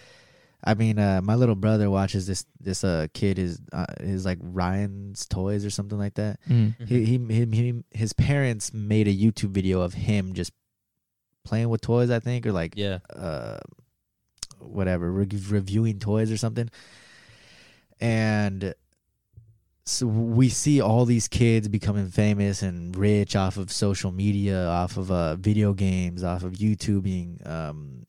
i mean uh my little brother watches this this uh kid is uh, is like ryan's toys or something like that Mm. he, he, him, he, his parents made a YouTube video of him just playing with toys, I think, or like, Yeah. uh, whatever, re- reviewing toys or something. And so we see all these kids becoming famous and rich off of social media, off of uh, video games, off of YouTubing. Um,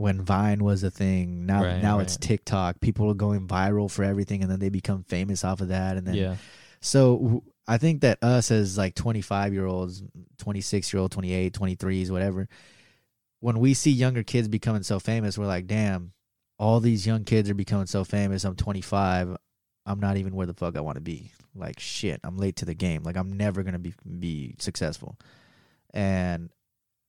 when Vine was a thing, now Right, now it's. TikTok. People are going viral for everything, and then they become famous off of that. And then Yeah. so w- I think that us as like 25 year olds, 26 year old, 28, 23s, whatever, when we see younger kids becoming so famous, we're like, damn, all these young kids are becoming so famous. I'm 25. I'm not even where the fuck I want to be. Like shit, I'm late to the game. Like I'm never gonna be be successful. And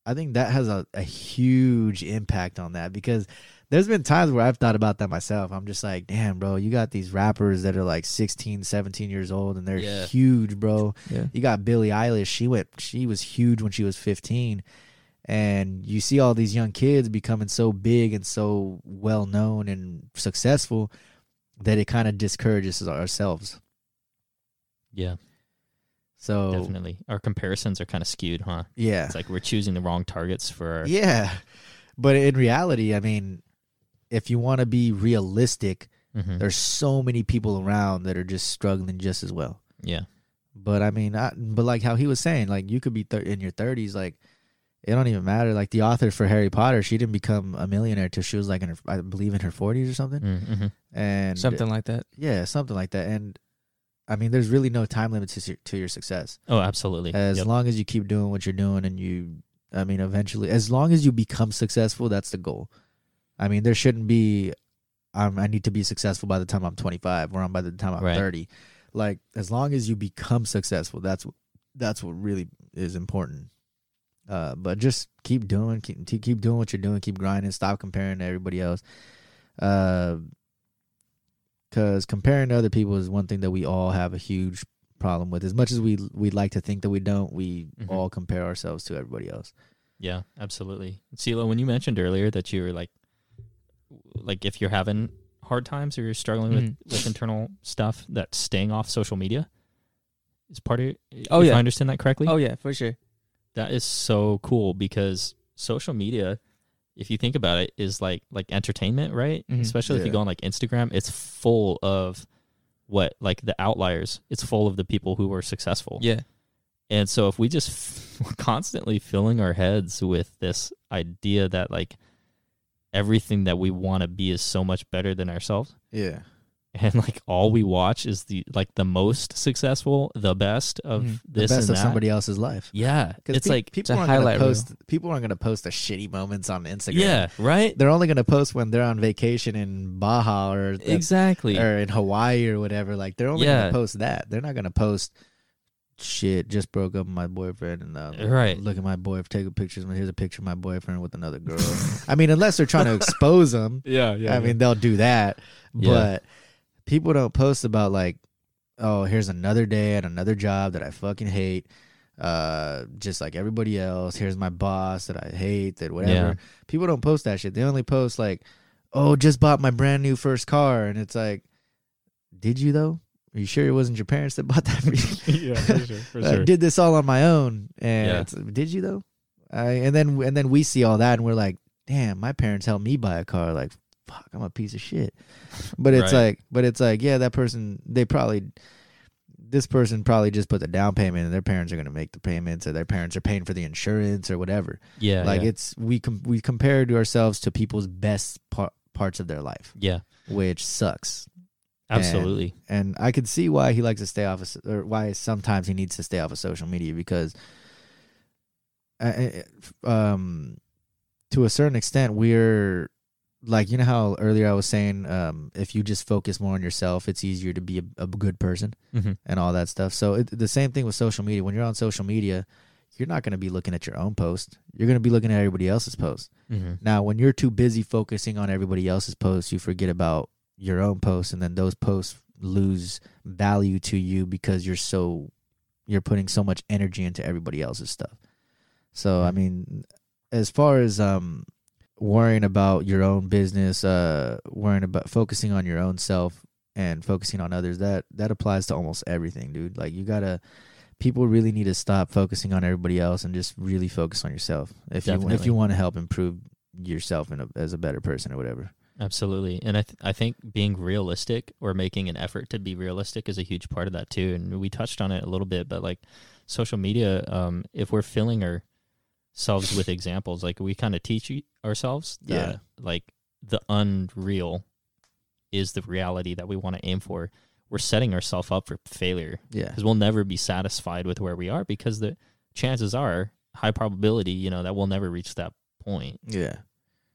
I think that has a, a huge impact on that because there's been times where I've thought about that myself. I'm just like, damn, bro, you got these rappers that are like 16, 17 years old and they're Yeah. huge, bro. Yeah. You got Billie Eilish. She went. She was huge when she was 15, and you see all these young kids becoming so big and so well known and successful that it kind of discourages ourselves. Yeah, So definitely. Our comparisons are kind of skewed, huh? yeah, It's like we're choosing the wrong targets for our. yeah. But in reality, I mean, if you want to be realistic, Mhm. there's so many people around that are just struggling just as well. Yeah. But I mean, I, but like how he was saying, like you could be thir- in your 30s, like it don't even matter. Like the author for Harry Potter, she didn't become a millionaire till she was like in her, I believe in her 40s or something. Mm-hmm. And Something like that. yeah, something like that. And I mean, there's really no time limit to, to your success. Oh, absolutely. As Yep. long as you keep doing what you're doing and you, I mean, eventually, as long as you become successful, that's the goal. I mean, there shouldn't be, um, I need to be successful by the time I'm 25 or I'm by the time I'm Right. 30. Like, as long as you become successful, that's that's what really is important. Uh, but just keep doing, keep keep doing what you're doing, keep grinding, stop comparing to everybody else. Uh, because comparing to other people is one thing that we all have a huge problem with. As much as we we'd like to think that we don't, we Mhm. all compare ourselves to everybody else. Yeah, absolutely. CeeLo, when you mentioned earlier that you were like, like if you're having hard times or you're struggling Mhm. with, with internal stuff, that staying off social media is part of. Oh, if yeah. I understand that correctly. Oh yeah, for sure. That is so cool because social media, if you think about it, is like like entertainment, right? Mhm. Especially if you go on like Instagram, it's full of what like the outliers. It's full of the people who were successful. Yeah. And so if we just f- constantly filling our heads with this idea that like everything that we want to be is so much better than ourselves Yeah, and like all we watch is the like the most successful, the best of the this best and of that. somebody else's life. Yeah. Because It's like people a aren't gonna highlight reel. post. People aren't gonna post the shitty moments on Instagram. Yeah, right? they're only gonna post when they're on vacation in Baja or the- Exactly. or in Hawaii or whatever. Like they're only Yeah. gonna post that. They're not gonna post shit. Just broke up with my boyfriend and uh, Right. Look at my boyfriend. Take a picture. Here's a picture of my boyfriend with another girl. I mean, unless they're trying to expose them, Yeah, yeah. I mean, they'll do that. Yeah. People don't post about like, oh, here's another day at another job that I fucking hate. Uh, just like everybody else. Here's my boss that I hate. That whatever. Yeah. People don't post that shit. They only post like, oh, just bought my brand new first car, and it's like, did you though? Are you sure it wasn't your parents that bought that for you? yeah, for sure, for I did this all on my own, and Yeah. it's, did you though? I, and then and then we see all that, and we're like, damn, my parents helped me buy a car. Like, fuck, I'm a piece of shit. But it's Right. like, but it's like, yeah, that person, they probably, this person probably just put the down payment, and their parents are gonna make the payments, or their parents are paying for the insurance or whatever. Yeah. like yeah. it's we com- we compare to ourselves to people's best par- parts of their life, yeah, which sucks. absolutely. And I could see why he likes to stay off, of, or why sometimes he needs to stay off of social media because, uh, uh, um, to a certain extent, we're like you know how earlier I was saying, um, if you just focus more on yourself, it's easier to be a, a good person hmm and all that stuff. So it, the same thing with social media. When you're on social media, you're not going to be looking at your own post. You're going to be looking at everybody else's post. hmm Now, when you're too busy focusing on everybody else's posts, you forget about your own posts, and then those posts lose value to you because you're so you're putting so much energy into everybody else's stuff. So, I mean, as far as um worrying about your own business, uh worrying about focusing on your own self and focusing on others, that that applies to almost everything, dude. Like you got to people really need to stop focusing on everybody else and just really focus on yourself. If you if you want to help improve yourself in a, as a better person or whatever. Absolutely. And I th- I think being realistic or making an effort to be realistic is a huge part of that too. And we touched on it a little bit, but like social media, um, if we're filling ourselves with examples, like we kind of teach ourselves that Yeah. like the unreal is the reality that we want to aim for. We're setting ourselves up for failure Yeah. because we'll never be satisfied with where we are because the chances are high probability, you know, that we'll never reach that point. Yeah.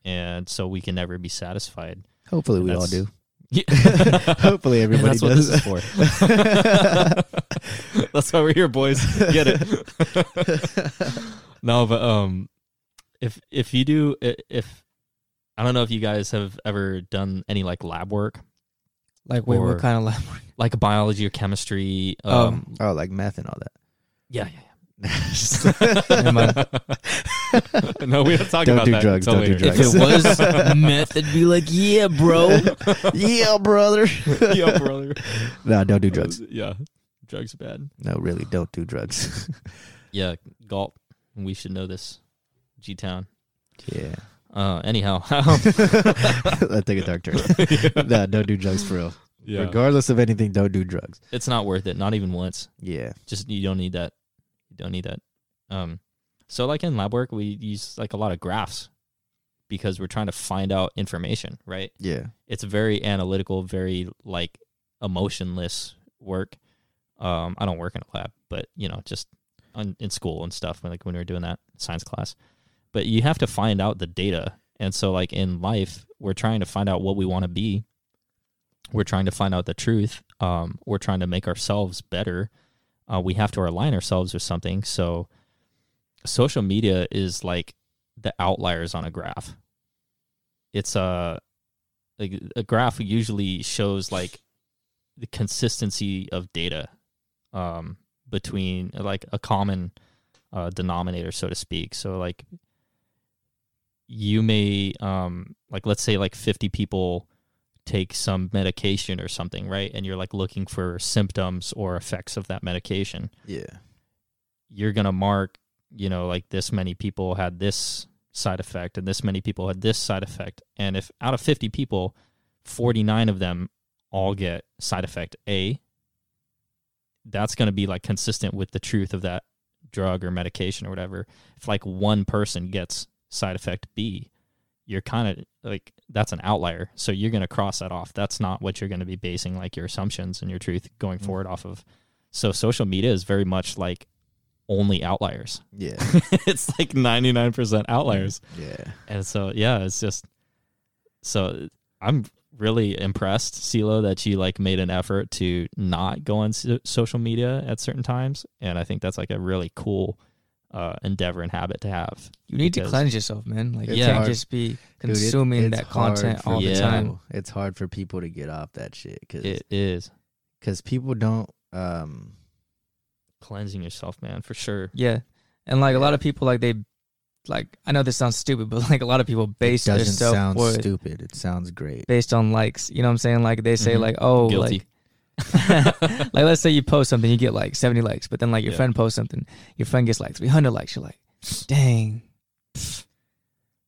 And so we can never be satisfied. Hopefully we all do. Yeah. Hopefully everybody That's what does. this is for. That's why we're here, boys. Get it? No, but um, if if you do if I don't know if you guys have ever done any like lab work, Like, wait, Or- what kind of lab? work? like biology or chemistry. Oh. Um, Oh, like math and all that. yeah, yeah. Yeah. no, we don't talk Don't about do that drugs, don't do drugs. If it was meth, it'd be like, yeah, bro. yeah, brother. yeah, brother. no, don't do drugs. Yeah, drugs are bad. No, really, don't do drugs. Yeah, Galt. We should know this. G Town. yeah. Uh, anyhow, that took a dark turn. no, don't do drugs for real. yeah, Regardless of anything, don't do drugs. it's not worth it. Not even once. Yeah. Just you don't need that. You don't need that. Um, so like in lab work, we use like a lot of graphs because we're trying to find out information. Right. Yeah. It's very analytical, very like emotionless work. Um, I don't work in a lab, but you know, just on, in school and stuff, when, like when we were doing that science class. But you have to find out the data, and so like in life, we're trying to find out what we want to be. We're trying to find out the truth. Um, we're trying to make ourselves better. Uh, we have to align ourselves with something. So, social media is like the outliers on a graph. It's a a graph usually shows like the consistency of data um, between like a common uh, denominator, so to speak. So like you may um, like let's say like fifty people take some medication or something, right? And you're like looking for symptoms or effects of that medication. Yeah. You're gonna mark, you know, like this many people had this side effect and this many people had this side effect. And if out of 50 people, 49 of them all get side effect A, that's going to be like consistent with the truth of that drug or medication or whatever. If like one person gets side effect B, you're kind of like that's an outlier. So you're going to cross that off. That's not what you're going to be basing like your assumptions and your truth going Mm. forward off of. So social media is very much like only outliers. Yeah. it's like 99% outliers. Yeah. And so yeah, it's just so I'm really impressed, CeeLo, that you like made an effort to not go on so- social media at certain times, and I think that's like a really cool uh, endeavor and habit to have. You need to cleanse yourself, man. Like, you It's can't just be Dude, it- consuming that content for all the Yeah. time. It's hard for people to get off that shit because It is because people don't. Um, cleansing yourself, man, for sure. Yeah. And like a lot of people, like they, like I know this sounds stupid, but like a lot of people base it their doesn't self sound worth stupid. It sounds great. based on likes. You know what I'm saying? Like they say, Mhm. like, oh, Guilty. like. like let's say you post something, you get like 70 likes, but then like your Yeah. friend posts something, your friend gets like 300 likes. You're like, dang,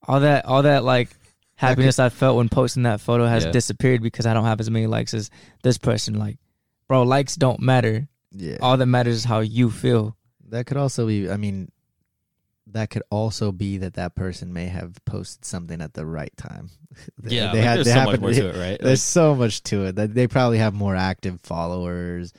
all that, all that like happiness I felt when posting that photo has Yeah. disappeared because I don't have as many likes as this person. Like, bro, likes don't matter. Yeah. All that matters is how you feel. That could also be. I mean, that could also be that that person may have posted something at the right time. They- Yeah, they like, had- there's they so much more to it, right? There's so much to it that they probably have more active followers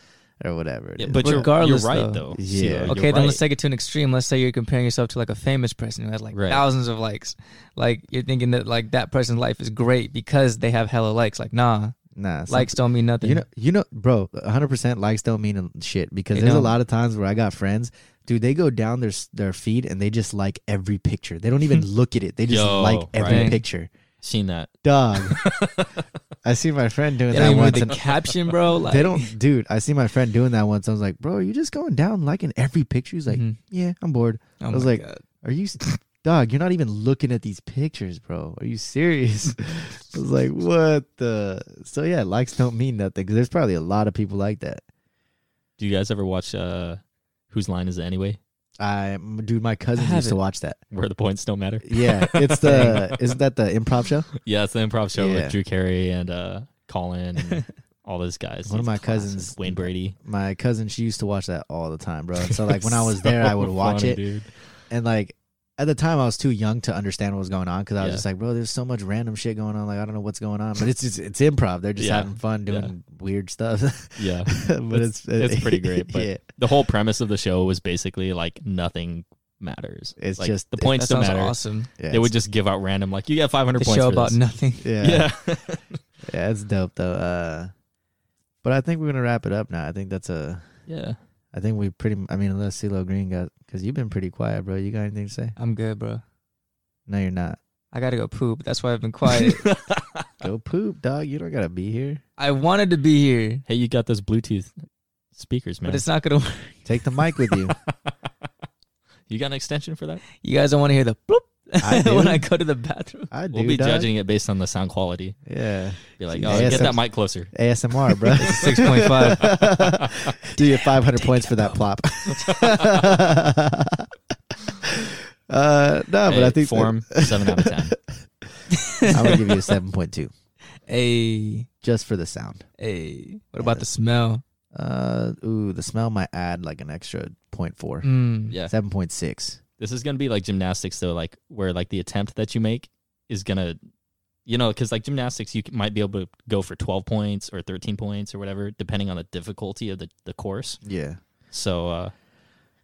or whatever. it Yeah, is. but you're, you're right though. though. Yeah. CeeLo, Okay, then right. let's take it to an extreme. Let's say you're comparing yourself to like a famous person who has like Right. thousands of likes. Like you're thinking that like that person's life is great because they have hella likes. Like nah, nah, some- likes don't mean nothing. You know, you know, bro. 100 percent likes don't mean shit because They there's a don't. lot of times where I got friends, dude. They go down their s- their feed and they just like every picture. They don't even look at it. They just Yo, like every right. picture. seen that. Dog. I see my friend doing they that don't even once. read and the caption, bro. Like they don't, dude. I see my friend doing that once. I was like, bro, are you just going down liking every picture? He's like, Mhm. yeah, I'm bored. Oh I was my like, God. Are you, s- dog? You're not even looking at these pictures, bro. Are you serious? I was like, what the? So yeah, likes don't mean nothing because there's probably a lot of people like that. Do you guys ever watch uh, Whose Line Is It Anyway? I, dude, my cousins used to watch that. Where the points don't matter. Yeah, it's the isn't that the improv show? Yeah, it's the improv show Yeah. with Drew Carey and uh, Colin and all those guys. One of my classics. cousins- Wayne Brady. My cousin, she used to watch that all the time, bro. And so like when I was there, I would watch funny, it, dude. and like at the time I was too young to understand what was going on because I was Yeah. just like, bro, there's so much random shit going on. Like I don't know what's going on, but it's just it's improv. They're just Yeah. having fun doing weird stuff. Yeah. but It's- it's it's pretty great, but yeah, The whole premise of the show was basically like nothing matters. It's like, just- the that points don't matter. awesome. yeah They would just give out random like you get 500 The points show for about this. nothing. yeah, Yeah. yeah, it's dope though. Uh, but I think we're gonna wrap it up now. I think that's a. yeah. I think we pretty. I mean, unless CeeLo Green got because you've been pretty quiet, bro. You got anything to say? I'm good, bro. No, you're not. I gotta go poop. That's why I've been quiet. Go poop, dog. You don't gotta be here. I wanted to be here, Hey, you got those Bluetooth speakers, man. but it's not gonna work. Take the mic with you. you got an extension for that? You guys don't want to hear the bloop I when I go to the bathroom. I do. We'll be dog. judging it based on the sound quality. Yeah. Be like, See, oh, get that mic closer. ASMR, bro. Six point five. Do you 500 points for that plop? uh, no, but I think form seven out of ten. I'm gonna give you a 7.2 A just for the sound. A What about the smell? Uh, ooh, the smell might add like an extra 0.4. Mm. Yeah, 7.6. this is gonna be like gymnastics though, like where like the attempt that you make is gonna, you know, because like gymnastics, you might be able to go for twelve points or thirteen points or whatever, depending on the difficulty of the the course. Yeah. So, uh,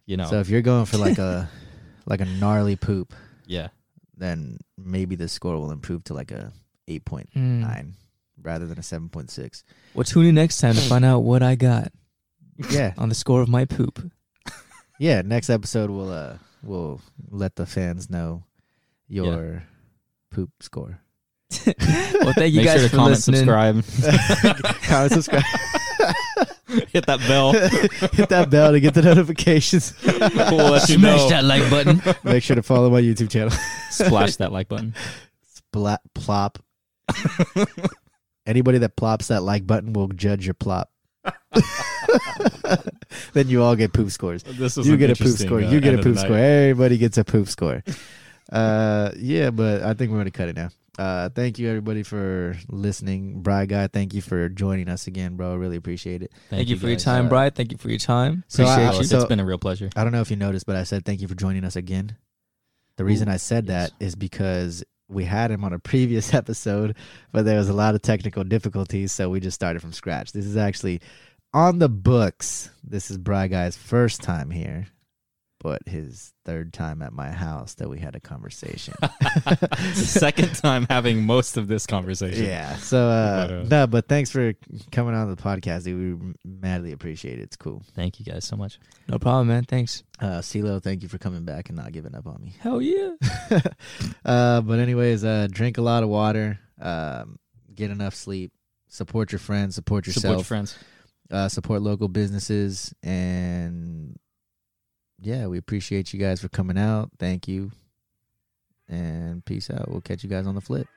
you know, So if you're going for like a like a gnarly poop, yeah, then maybe the score will improve to like a 8.9 Mm. rather than a 7.6. Well, tune in next time to find out what I got Yeah. on the score of my poop. Yeah, next episode we'll uh we'll let the fans know your poop score. Well, thank you make guys sure to for comment, listening. subscribe, Comment, subscribe, hit that bell. hit that bell to get the notifications. we'll let you Smash know. that like button. Make sure to follow my YouTube channel. Splash that like button. Splat plop. Anybody that plops that like button will judge your plop. then you all get poop scores. This You get a poop score. You get a poop score. Everybody gets a poop score. Uh, yeah, but I think we're gonna cut it now. Uh, thank you everybody for listening. Bry guy, thank you for joining us again, bro. Really appreciate it. Thank, you for your time, Uh, Brian. Thank you for your time. so Appreciate I- you. So- it's been a real pleasure. I don't know if you noticed, but I said thank you for joining us again. The reason Ooh, I said yes. that is because we had him on a previous episode, but there was a lot of technical difficulties, so we just started from scratch. This is actually on the books. This is Bry Guy's first time here, but his third time at my house that we had a conversation. second time having most of this conversation. yeah. So uh, But, uh, no, but thanks for coming on the podcast, dude. We madly appreciate it. It's cool. Thank you guys so much. No problem, man. Thanks. Uh, CeeLo, thank you for coming back and not giving up on me. Hell yeah. uh, but anyways, uh, drink a lot of water, um, get enough sleep, support your friends, support Support yourself, your friends. uh, support local businesses, and yeah, we appreciate you guys for coming out. Thank you, and peace out. We'll catch you guys on the flip.